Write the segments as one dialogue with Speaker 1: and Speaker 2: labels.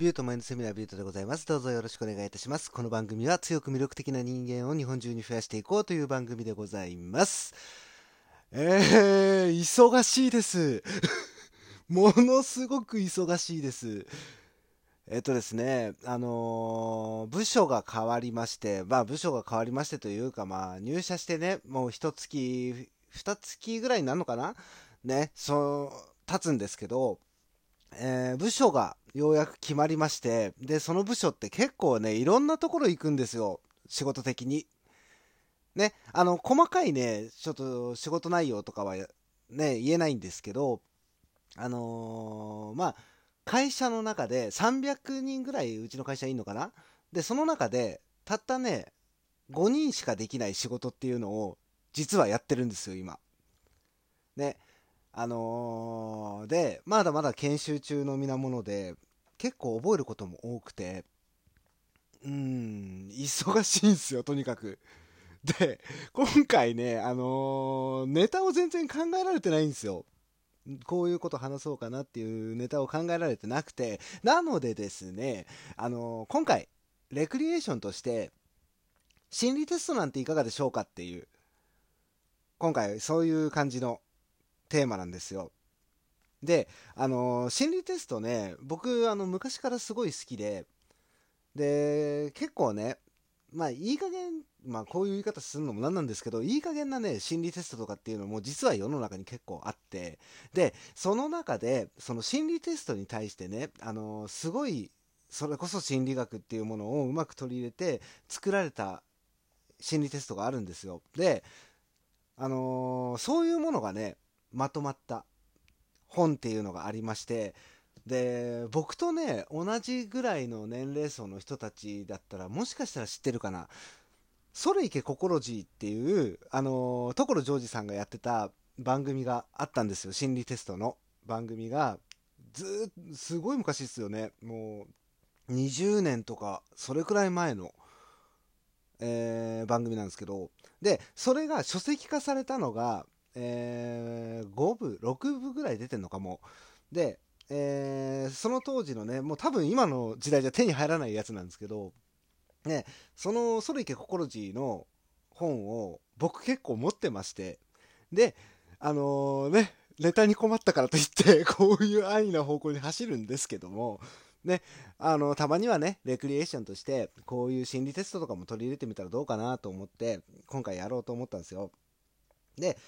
Speaker 1: ビュートマインドセミナービュートでございます。どうぞよろしくお願いいたします。この番組は強く魅力的な人間を日本中に増やしていこうという番組でございます。えー、忙しいです。ものすごく忙しいです。えっとですね、あのー部署が変わりまして、まあ部署が変わりましてというか、まあ入社してね、もう一月、二月ぐらいになるのかな？ね、そう、経つんですけど、えー部署がようやく決まりまして、で、その部署って結構ね、いろんなところ行くんですよ。仕事的に。ね、あの、細かいね、ちょっと仕事内容とかはね、言えないんですけど、あのーまあ、会社の中で300人ぐらいうちの会社いんのかな？で、その中で、たったね、5人しかできない仕事っていうのを、実はやってるんですよ、今。ね。あのーで、まだまだ研修中の皆もので、結構覚えることも多くて、うーん、忙しいんですよ、とにかく。で、今回ね、あのーネタを全然考えられてないんですよ。こういうこと話そうかなっていうネタを考えられてなくて、なのでですね、あのー今回、レクリエーションとして、心理テストなんていかがでしょうかっていう、今回そういう感じのテーマなんですよ。で、あのー心理テストね、僕、あの、昔からすごい好きで、で、結構ね、まあ、いい加減、まあ、こういう言い方するのもなんなんですけど、いい加減なね、心理テストとかっていうのも実は世の中に結構あって、で、その中で、その心理テストに対してね、あのーすごい、それこそ心理学っていうものをうまく取り入れて作られた心理テストがあるんですよ。で、あのーそういうものがね、まとまった本っていうのがありまして、で、僕とね、同じぐらいの年齢層の人たちだったら、もしかしたら知ってるかな。それいけ心ジーっていう、あのー所ジョージさんがやってた番組があったんですよ。心理テストの番組が。ずーっと、すごい昔ですよね。もう、20年とか、それくらい前の、えー番組なんですけど、で、それが書籍化されたのが、えー5部、6部ぐらい出てんのかも。で、えーその当時のね、もう多分今の時代じゃ手に入らないやつなんですけど、ね、その、それいけ心地の本を僕結構持ってまして、で、あのーね、ネタに困ったからといって、こういう安易な方向に走るんですけども、ね、あの、たまにはね、レクリエーションとして、こういう心理テストとかも取り入れてみたらどうかなと思って、今回やろうと思ったんですよ。で、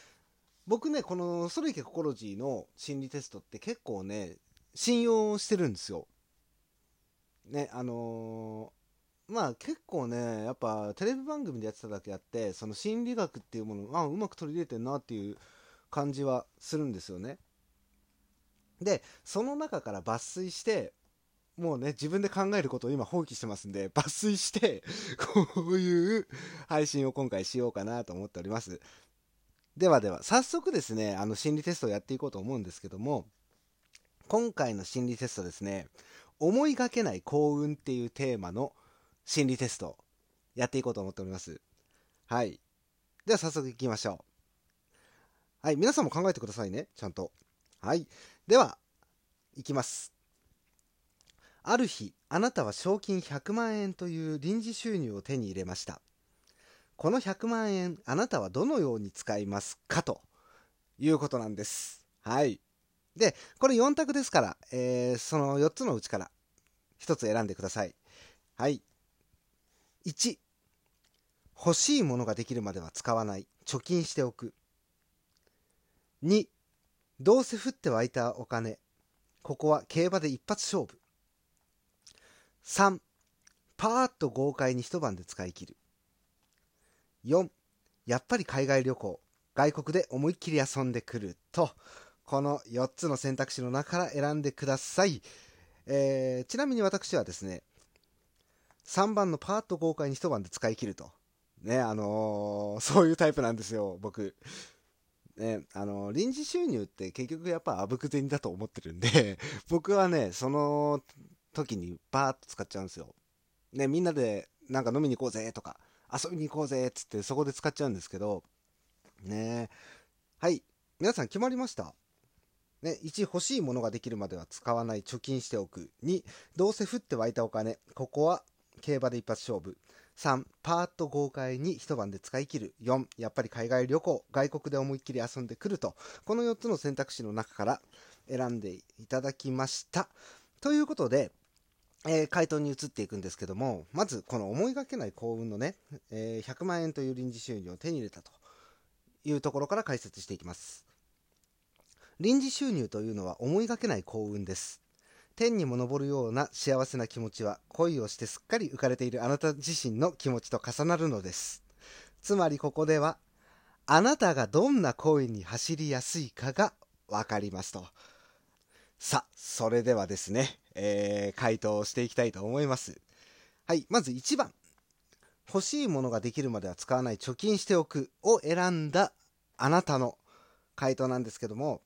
Speaker 1: 僕ね、このソレイケココロジーの心理テストって結構ね、信用してるんですよ。ね、あのーまあ結構ね、やっぱテレビ番組でやってただけあって、その心理学っていうものを、あ、うまく取り入れてんなっていう感じはするんですよね。で、その中から抜粋して、もうね、自分で考えることを今放棄してますんで、抜粋して、こういう配信を今回しようかなと思っております。ではでは、早速ですね、あの心理テストをやっていこうと思うんですけども、今回の心理テストですね、思いがけない幸運っていうテーマの心理テスト、やっていこうと思っております。はい。では早速行きましょう。はい、皆さんも考えてくださいね、ちゃんと。はい。では、行きます。ある日、あなたは賞金100万円という臨時収入を手に入れました。この100万円、あなたはどのように使いますか？ということなんです。はい。で、これ4択ですから、えーその4つのうちから1つ選んでください。はい。1、欲しいものができるまでは使わない。貯金しておく。2、どうせ降って湧いたお金。ここは競馬で一発勝負。3、パーッと豪快に一晩で使い切る。4、やっぱり海外旅行。外国で思いっきり遊んでくると、この4つの選択肢の中から選んでください。えーちなみに私はですね、3番のパーッと豪快に一晩で使い切ると。ね、あのーそういうタイプなんですよ、僕。ね、あのー臨時収入って結局やっぱあぶく銭だと思ってるんで、僕はね、その時にバーッと使っちゃうんですよ。ね、みんなでなんか飲みに行こうぜとか、遊びに行こうぜっつってそこで使っちゃうんですけど、ねはい。皆さん決まりました？ね、1欲しいものができるまでは使わない貯金しておく2どうせ降って湧いたお金ここは競馬で一発勝負。3パーッと豪快に一晩で使い切る。4やっぱり海外旅行外国で思いっきり遊んでくると。この4つの選択肢の中から選んでいただきました。ということで、えー、回答に移っていくんですけどもまずこの思いがけない幸運のね、えー、100万円という臨時収入を手に入れたというところから解説していきます。臨時収入というのは思いがけない幸運です。天にも昇るような幸せな気持ちは恋をしてすっかり浮かれているあなた自身の気持ちと重なるのです。つまりここではあなたがどんな恋に走りやすいかが分かりますと。さそれではですね、えー、回答をしていきたいと思いますはいまず1番欲しいものができるまでは使わない貯金しておくを選んだあなたの回答なんですけども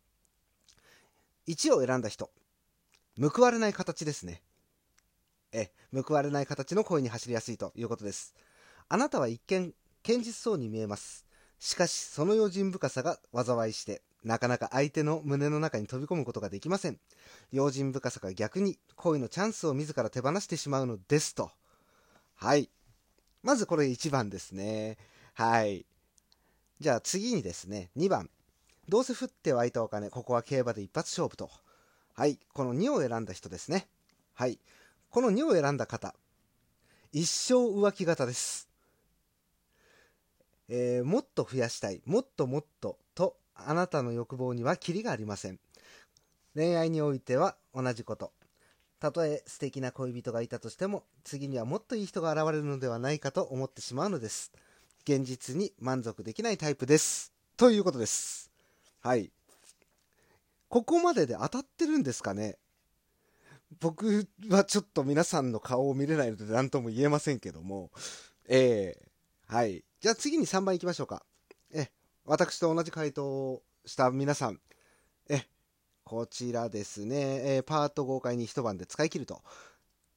Speaker 1: 1を選んだ人報われない形ですね。え、報われない形の恋に走りやすいということです。あなたは一見、堅実そうに見えます。しかし、その用心深さが災いして、なかなか相手の胸の中に飛び込むことができません。用心深さが逆に恋のチャンスを自ら手放してしまうのですと。はい。まずこれ1番ですね。はい。じゃあ次にですね、2番。どうせ降って湧いたお金、ここは競馬で一発勝負と。はい、この2を選んだ人ですね。はい、この2を選んだ方、一生浮気型です。えー、もっと増やしたい、もっともっとと、あなたの欲望にはキリがありません。恋愛においては同じこと。たとえ素敵な恋人がいたとしても、次にはもっといい人が現れるのではないかと思ってしまうのです。現実に満足できないタイプです。ということです。はい。ここまでで当たってるんですかね僕はちょっと皆さんの顔を見れないので何とも言えませんけども、えー、はい。じゃあ次に3番いきましょうか。私と同じ回答をした皆さん、え、こちらですね、えー、パート豪快に一晩で使い切ると。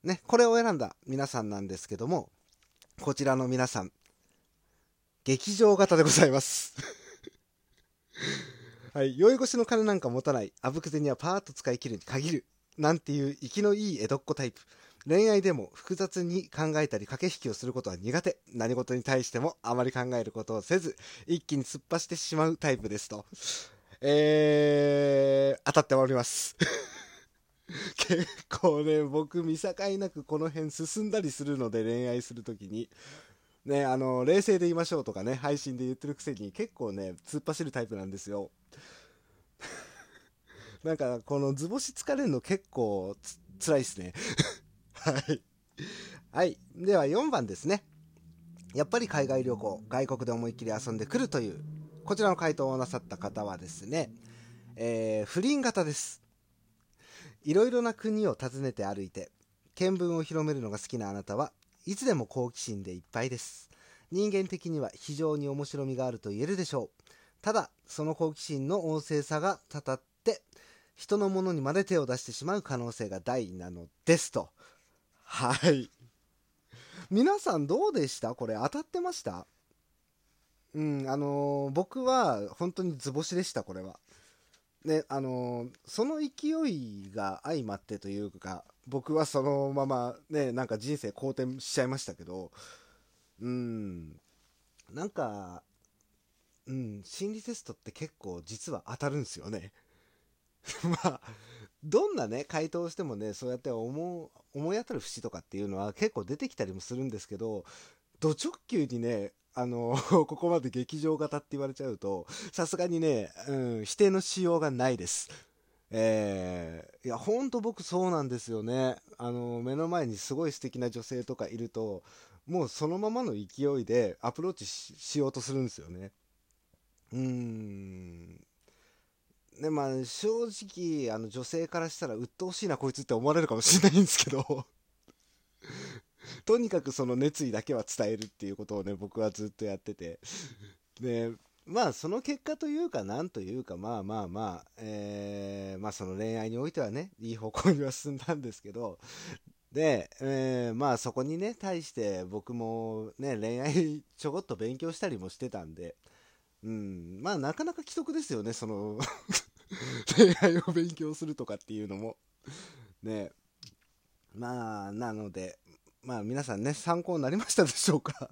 Speaker 1: ね、これを選んだ皆さんなんですけども、こちらの皆さん、劇場型でございます。はい、酔い越しの金なんか持たない、あぶくぜにはパーッと使い切るに限る、なんていう息のいい江戸っ子タイプ。恋愛でも複雑に考えたり駆け引きをすることは苦手。何事に対してもあまり考えることをせず、一気に突っ走ってしまうタイプですと。えー、当たっております。結構ね、僕見境なくこの辺進んだりするので恋愛するときに。ね、あの、冷静で言いましょうとかね、配信で言ってるくせに結構ね、突っ走るタイプなんですよ。なんか、この図星疲れるの結構つ辛いっすね。はい。はい。では4番ですね。やっぱり海外旅行、外国で思いっきり遊んでくるという、こちらの回答をなさった方はですね、えー、不倫型です。いろいろな国を訪ねて歩いて、見聞を広めるのが好きなあなたはいつでも好奇心でいっぱいです。人間的には非常に面白みがあると言えるでしょう。ただ、その好奇心の旺盛さがたたって、人のものにまで手を出してしまう可能性が大なのですと。はい。皆さんどうでした？これ当たってました？うん、あのー、僕は本当に図星でした、これは。ね、あのー、その勢いが相まってというか、僕はそのままね、なんか人生好転しちゃいましたけど、うん、なんか、うん、心理テストって結構実は当たるんですよね。まあ、どんなね、回答をしてもね、そうやって思思い当たる節とかっていうのは結構出てきたりもするんですけど、ド直球にね、あの、ここまで劇場型って言われちゃうと、さすがにね、うん、否定のしようがないです。えー、いや、ほんと僕そうなんですよね。あの、目の前にすごい素敵な女性とかいると、もうそのままの勢いでアプローチしようとするんですよね。うーん。ね、まあ、正直、あの、女性からしたら、鬱陶しいな、こいつって思われるかもしれないんですけど。とにかくその熱意だけは伝えるっていうことをね、僕はずっとやってて。で、まあ、その結果というか、なんというか、まあまあまあ、えー、まあその恋愛においてはね、いい方向には進んだんですけど、で、えー、まあそこにね、対して僕もね、恋愛ちょこっと勉強したりもしてたんで、うん、まあなかなか既得ですよね、その。恋愛を勉強するとかっていうのも。ね。まあ、なので、まあ皆さんね、参考になりましたでしょうか。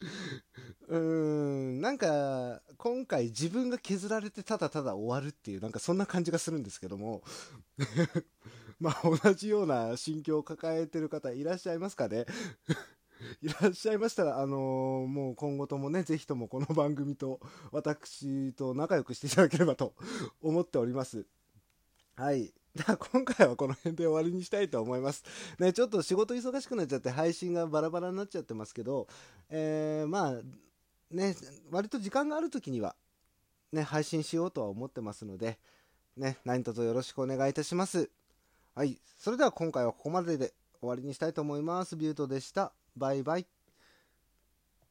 Speaker 1: うーん、なんか、今回自分が削られてただただ終わるっていう、なんかそんな感じがするんですけども、まあ同じような心境を抱えてる方いらっしゃいますかね。いらっしゃいましたら、あのー、もう今後ともね、ぜひともこの番組と私と仲良くしていただければと 思っております。はい。じゃ今回はこの辺で終わりにしたいと思います。ね、ちょっと仕事忙しくなっちゃって配信がバラバラになっちゃってますけど、えー、まあ、ね、割と時間がある時には、ね、配信しようとは思ってますので、ね、何卒よろしくお願いいたします。はい。それでは今回はここまでで終わりにしたいと思います。ビュートでした。バイバイ。